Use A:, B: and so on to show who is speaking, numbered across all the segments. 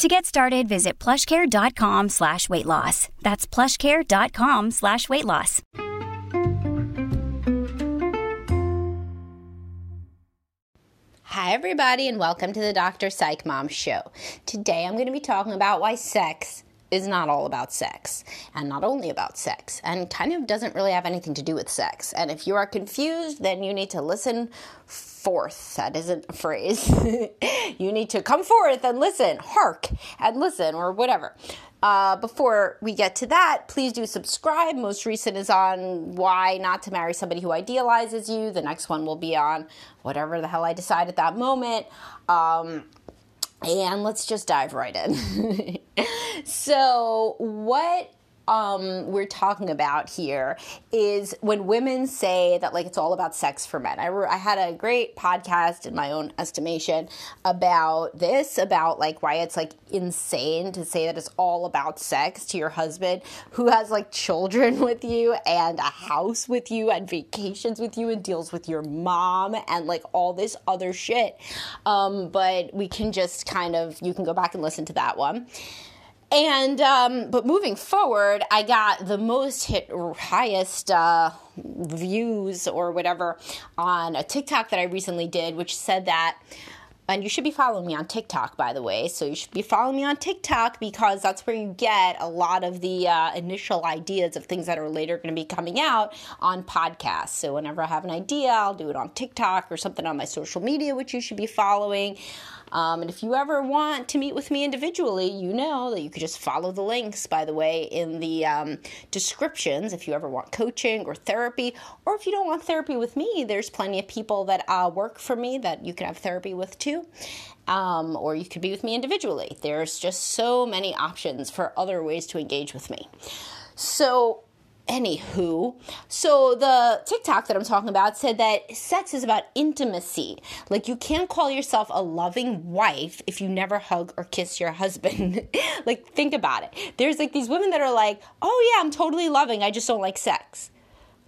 A: To get started, visit plushcare.com slash weight loss. That's plushcare.com slash weight loss.
B: Hi, everybody, and welcome to the Dr. Psych Mom Show. Today I'm going to be talking about why sex is not all about sex and not only about sex and kind of doesn't really have anything to do with sex. And if you are confused, then you need to listen forth. That isn't a phrase. you need to come forth and listen, hark and listen, or whatever. Uh, before we get to that, please do subscribe. Most recent is on why not to marry somebody who idealizes you. The next one will be on whatever the hell I decide at that moment. Um, and let's just dive right in. so, what um, we're talking about here is when women say that like it's all about sex for men. I, re- I had a great podcast in my own estimation about this, about like why it's like insane to say that it's all about sex to your husband who has like children with you and a house with you and vacations with you and deals with your mom and like all this other shit. Um, but we can just kind of, you can go back and listen to that one. And um, but moving forward, I got the most hit, highest uh, views or whatever on a TikTok that I recently did, which said that. And you should be following me on TikTok, by the way. So you should be following me on TikTok because that's where you get a lot of the uh, initial ideas of things that are later going to be coming out on podcasts. So whenever I have an idea, I'll do it on TikTok or something on my social media, which you should be following. Um, and if you ever want to meet with me individually, you know that you could just follow the links, by the way, in the um, descriptions if you ever want coaching or therapy. Or if you don't want therapy with me, there's plenty of people that uh, work for me that you can have therapy with too. Um, or you could be with me individually. There's just so many options for other ways to engage with me. So, Anywho, so the TikTok that I'm talking about said that sex is about intimacy. Like you can't call yourself a loving wife if you never hug or kiss your husband. like think about it. There's like these women that are like, "Oh yeah, I'm totally loving. I just don't like sex."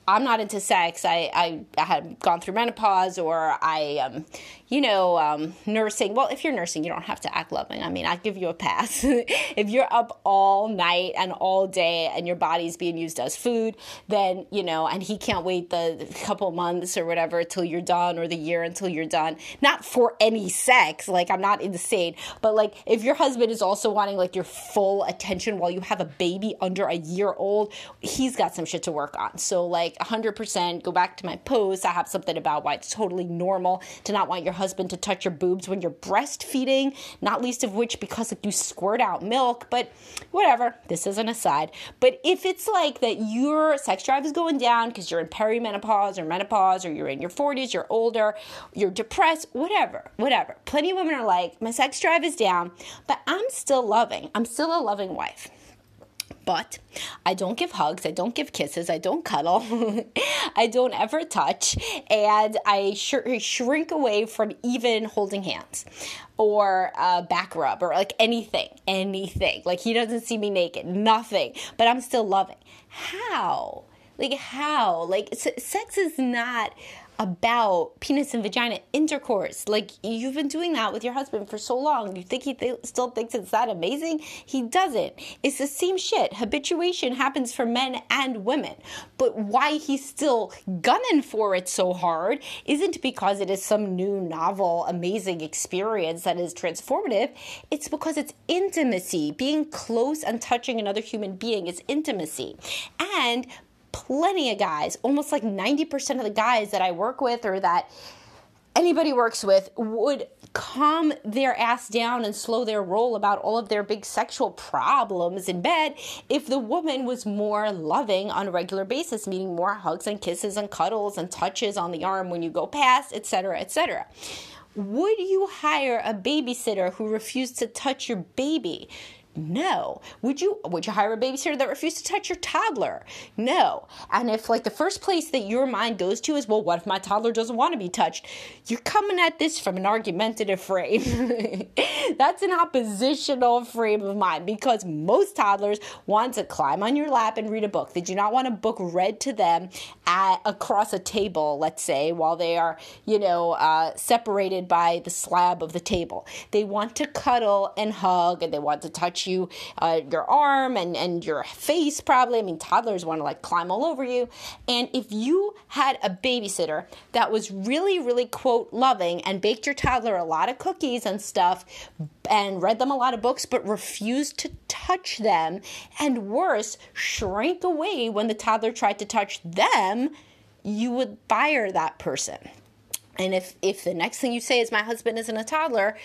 B: I'm not into sex. I, I, I had gone through menopause or I, um, you know, um, nursing. Well, if you're nursing, you don't have to act loving. I mean, I give you a pass. if you're up all night and all day and your body's being used as food, then, you know, and he can't wait the couple months or whatever until you're done or the year until you're done. Not for any sex. Like, I'm not insane. But, like, if your husband is also wanting, like, your full attention while you have a baby under a year old, he's got some shit to work on. So, like, 100%, go back to my post. I have something about why it's totally normal to not want your husband to touch your boobs when you're breastfeeding, not least of which because like you squirt out milk, but whatever, this is an aside. But if it's like that your sex drive is going down because you're in perimenopause or menopause or you're in your 40s, you're older, you're depressed, whatever, whatever. Plenty of women are like, my sex drive is down, but I'm still loving. I'm still a loving wife but I don't give hugs, I don't give kisses, I don't cuddle, I don't ever touch, and I sh- shrink away from even holding hands or uh, back rub or like anything, anything. Like he doesn't see me naked, nothing, but I'm still loving. How? Like, how? Like, sex is not about penis and vagina intercourse. Like you've been doing that with your husband for so long. You think he th- still thinks it's that amazing? He doesn't. It's the same shit. Habituation happens for men and women. But why he's still gunning for it so hard isn't because it is some new, novel, amazing experience that is transformative. It's because it's intimacy. Being close and touching another human being is intimacy. And plenty of guys, almost like 90% of the guys that I work with or that anybody works with would calm their ass down and slow their roll about all of their big sexual problems in bed if the woman was more loving on a regular basis, meaning more hugs and kisses and cuddles and touches on the arm when you go past, etc., etc. Would you hire a babysitter who refused to touch your baby? No. Would you would you hire a babysitter that refused to touch your toddler? No. And if like the first place that your mind goes to is, well, what if my toddler doesn't want to be touched? You're coming at this from an argumentative frame. That's an oppositional frame of mind because most toddlers want to climb on your lap and read a book. They do not want a book read to them at, across a table, let's say, while they are, you know, uh, separated by the slab of the table. They want to cuddle and hug and they want to touch you, uh, your arm and, and your face, probably. I mean, toddlers want to like climb all over you. And if you had a babysitter that was really, really, quote, loving and baked your toddler a lot of cookies and stuff and read them a lot of books, but refused to touch them, and worse, shrank away when the toddler tried to touch them, you would fire that person. And if if the next thing you say is my husband isn't a toddler,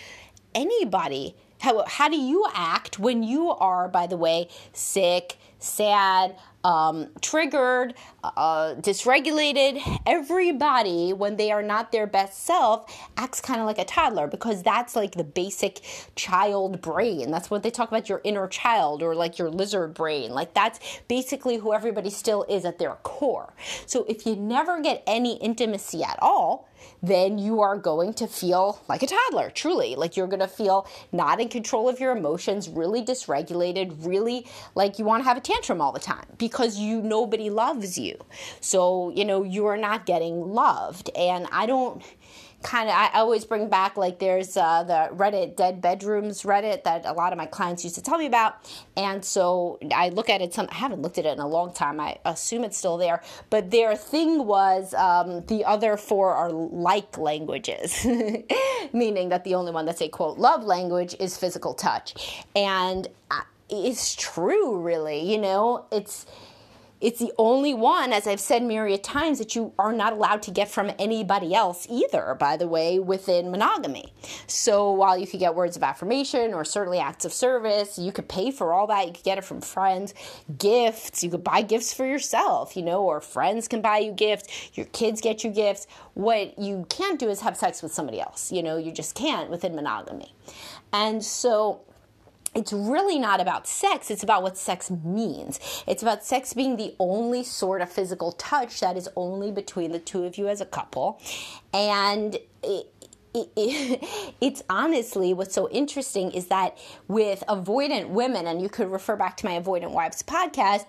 B: anybody how, how do you act when you are, by the way, sick, sad, um, triggered, uh, dysregulated. Everybody, when they are not their best self, acts kind of like a toddler because that's like the basic child brain. That's what they talk about your inner child or like your lizard brain. Like that's basically who everybody still is at their core. So if you never get any intimacy at all, then you are going to feel like a toddler, truly. Like you're going to feel not in control of your emotions, really dysregulated, really like you want to have a tantrum all the time because you nobody loves you. So, you know, you are not getting loved. And I don't kind of I always bring back like there's uh, the Reddit dead bedrooms Reddit that a lot of my clients used to tell me about, and so I look at it. Some I haven't looked at it in a long time. I assume it's still there, but their thing was um, the other four are like languages, meaning that the only one that's a quote love language is physical touch, and uh, it's true. Really, you know, it's it's the only one, as I've said myriad times, that you are not allowed to get from anybody else either, by the way, within monogamy. So while you could get words of affirmation or certainly acts of service, you could pay for all that. You could get it from friends, gifts. You could buy gifts for yourself, you know, or friends can buy you gifts. Your kids get you gifts. What you can't do is have sex with somebody else. You know, you just can't within monogamy. And so it's really not about sex, it's about what sex means. It's about sex being the only sort of physical touch that is only between the two of you as a couple. And it, it, it, it's honestly what's so interesting is that with avoidant women, and you could refer back to my Avoidant Wives podcast,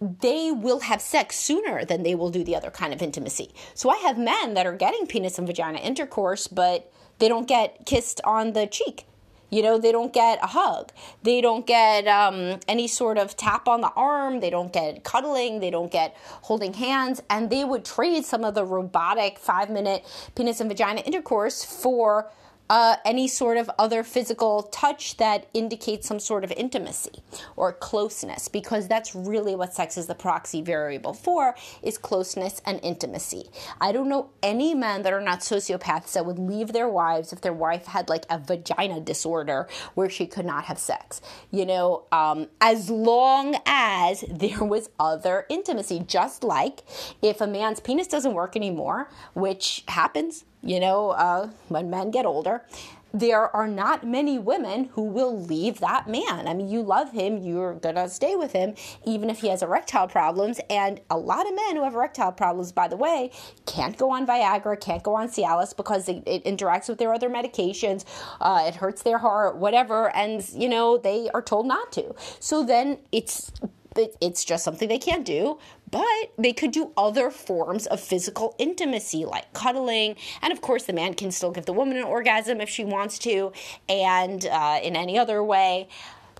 B: they will have sex sooner than they will do the other kind of intimacy. So I have men that are getting penis and vagina intercourse, but they don't get kissed on the cheek you know, they don't get a hug. They don't get um, any sort of tap on the arm. They don't get cuddling. They don't get holding hands. And they would trade some of the robotic five minute penis and vagina intercourse for uh, any sort of other physical touch that indicates some sort of intimacy or closeness because that's really what sex is the proxy variable for is closeness and intimacy. I don't know any men that are not sociopaths that would leave their wives if their wife had like a vagina disorder where she could not have sex. You know um, as long as there was other intimacy just like if a man's penis doesn't work anymore which happens you know, uh, when men get older, there are not many women who will leave that man. I mean, you love him, you're gonna stay with him, even if he has erectile problems. And a lot of men who have erectile problems, by the way, can't go on Viagra, can't go on Cialis because it, it interacts with their other medications, uh, it hurts their heart, whatever, and you know, they are told not to. So then it's it's just something they can't do but they could do other forms of physical intimacy like cuddling. And of course the man can still give the woman an orgasm if she wants to and uh, in any other way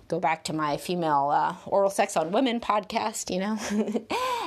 B: go back to my female uh, oral sex on women podcast, you know,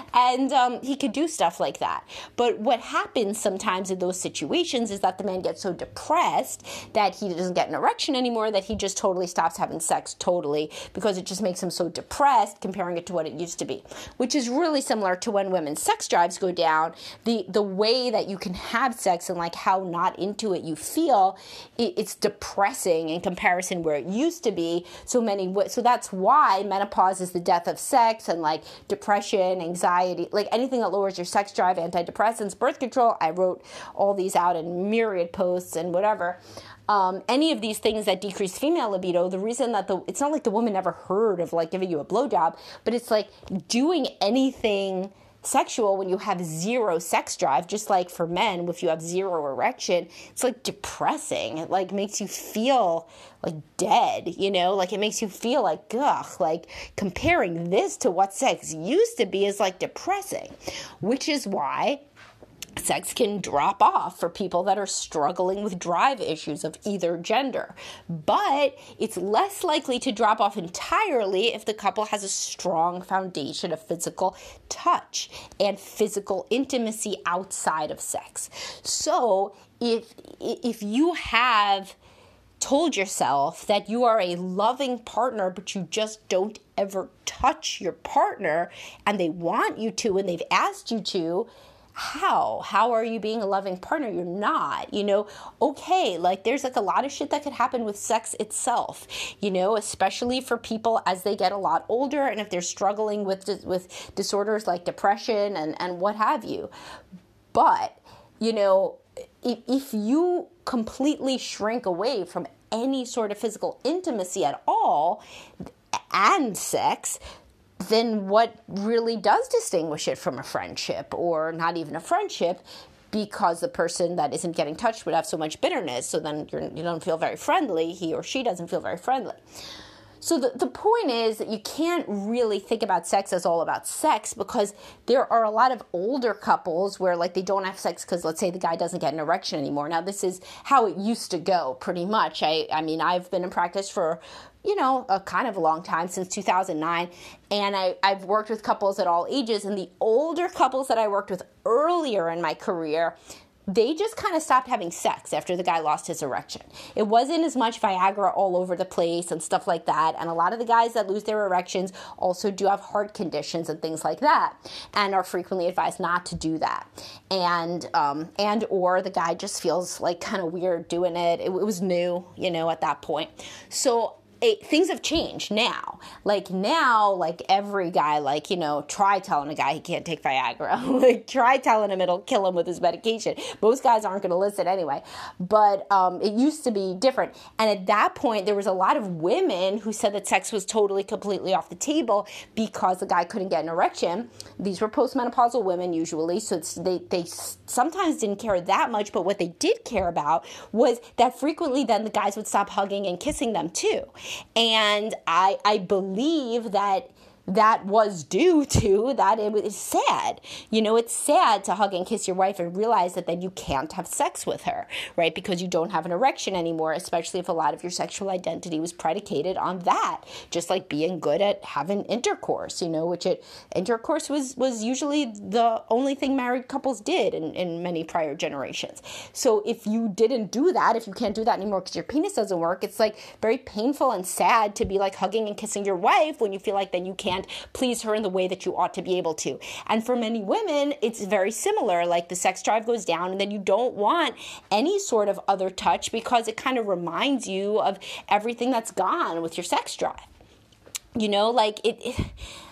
B: and um, he could do stuff like that. But what happens sometimes in those situations is that the man gets so depressed that he doesn't get an erection anymore, that he just totally stops having sex totally because it just makes him so depressed comparing it to what it used to be, which is really similar to when women's sex drives go down. The the way that you can have sex and like how not into it you feel, it, it's depressing in comparison where it used to be. So many mean, so that's why menopause is the death of sex and like depression, anxiety, like anything that lowers your sex drive, antidepressants, birth control. I wrote all these out in myriad posts and whatever. Um, any of these things that decrease female libido, the reason that the it's not like the woman never heard of like giving you a blowjob, but it's like doing anything sexual when you have zero sex drive just like for men if you have zero erection it's like depressing. It like makes you feel like dead you know? Like it makes you feel like ugh like comparing this to what sex used to be is like depressing. Which is why sex can drop off for people that are struggling with drive issues of either gender. But it's less likely to drop off entirely if the couple has a strong foundation of physical touch and physical intimacy outside of sex. So if if you have told yourself that you are a loving partner, but you just don't ever touch your partner and they want you to and they've asked you to, how? How are you being a loving partner? You're not you know? Okay like there's like a lot of shit that could happen with sex itself you know? Especially for people as they get a lot older and if they're struggling with with disorders like depression and and what have you. But you know if, if you completely shrink away from any sort of physical intimacy at all and sex then what really does distinguish it from a friendship or not even a friendship because the person that isn't getting touched would have so much bitterness so then you're, you do not feel very friendly he or she doesn't feel very friendly so the, the point is that you can't really think about sex as all about sex because there are a lot of older couples where like they don't have sex because let's say the guy doesn't get an erection anymore. Now this is how it used to go pretty much. I I mean I've been in practice for you know, a kind of a long time since 2009. And I, I've worked with couples at all ages. And the older couples that I worked with earlier in my career, they just kind of stopped having sex after the guy lost his erection. It wasn't as much Viagra all over the place and stuff like that. And a lot of the guys that lose their erections also do have heart conditions and things like that, and are frequently advised not to do that. And um, and or the guy just feels like kind of weird doing it. it. It was new, you know, at that point. So it, things have changed now. Like now, like every guy, like you know, try telling a guy he can't take Viagra. like try telling him it'll kill him with his medication. Most guys aren't going to listen anyway. But um, it used to be different. And at that point, there was a lot of women who said that sex was totally, completely off the table because the guy couldn't get an erection. These were postmenopausal women usually, so they they sometimes didn't care that much. But what they did care about was that frequently then the guys would stop hugging and kissing them too. And I, I believe that that was due to that it was sad. You know, it's sad to hug and kiss your wife and realize that then you can't have sex with her, right? Because you don't have an erection anymore, especially if a lot of your sexual identity was predicated on that. Just like being good at having intercourse, you know, which it intercourse was was usually the only thing married couples did in, in many prior generations. So if you didn't do that, if you can't do that anymore because your penis doesn't work, it's like very painful and sad to be like hugging and kissing your wife when you feel like then you can't please her in the way that you ought to be able to. And for many women, it's very similar. Like the sex drive goes down, and then you don't want any sort of other touch because it kind of reminds you of everything that's gone with your sex drive. You know, like it, it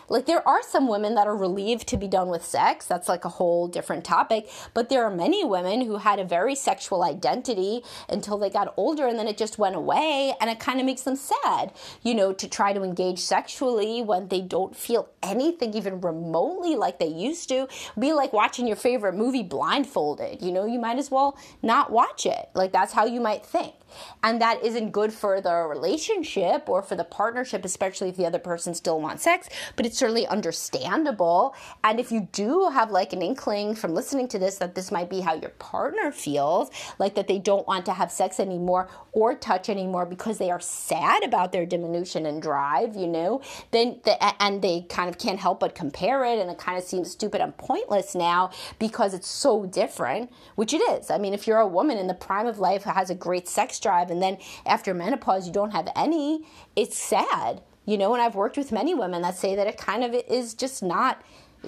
B: like there are some women that are relieved to be done with sex. That's like a whole different topic. But there are many women who had a very sexual identity until they got older and then it just went away. And it kind of makes them sad, you know, to try to engage sexually when they don't feel anything even remotely like they used to. Be like watching your favorite movie blindfolded. You know, you might as well not watch it. Like that's how you might think and that isn't good for the relationship or for the partnership, especially if the other person still wants sex. But it's certainly understandable. And if you do have like an inkling from listening to this that this might be how your partner feels, like that they don't want to have sex anymore or touch anymore because they are sad about their diminution in drive, you know, then the, and they kind of can't help but compare it, and it kind of seems stupid and pointless now because it's so different, which it is. I mean, if you're a woman in the prime of life who has a great sex drive and then after menopause you don't have any, it's sad. You know, and I've worked with many women that say that it kind of is just not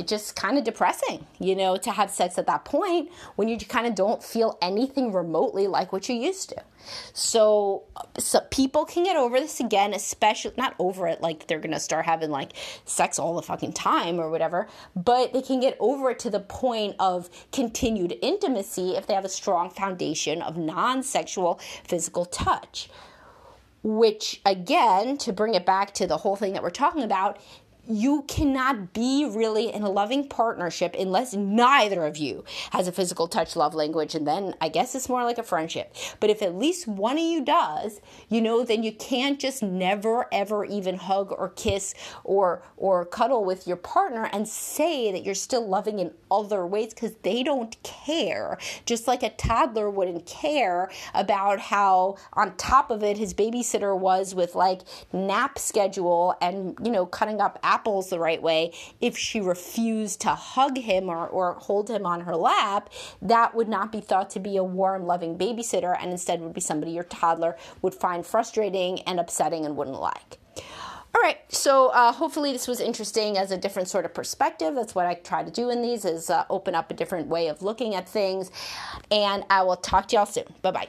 B: just kind of depressing, you know, to have sex at that point when you kind of don't feel anything remotely like what you used to. So, so people can get over this again, especially not over it like they're gonna start having like sex all the fucking time or whatever, but they can get over it to the point of continued intimacy if they have a strong foundation of non sexual physical touch which again to bring it back to the whole thing that we're talking about you cannot be really in a loving partnership unless neither of you has a physical touch love language and then i guess it's more like a friendship. But if at least one of you does you know then you can't just never ever even hug or kiss or or cuddle with your partner and say that you're still loving in other ways because they don't care. Just like a toddler wouldn't care about how on top of it his babysitter was with like nap schedule and you know cutting up apples apples the right way, if she refused to hug him or, or hold him on her lap, that would not be thought to be a warm, loving babysitter and instead would be somebody your toddler would find frustrating and upsetting and wouldn't like. All right, so uh, hopefully this was interesting as a different sort of perspective. That's what I try to do in these is uh, open up a different way of looking at things. And I will talk to y'all soon. Bye bye.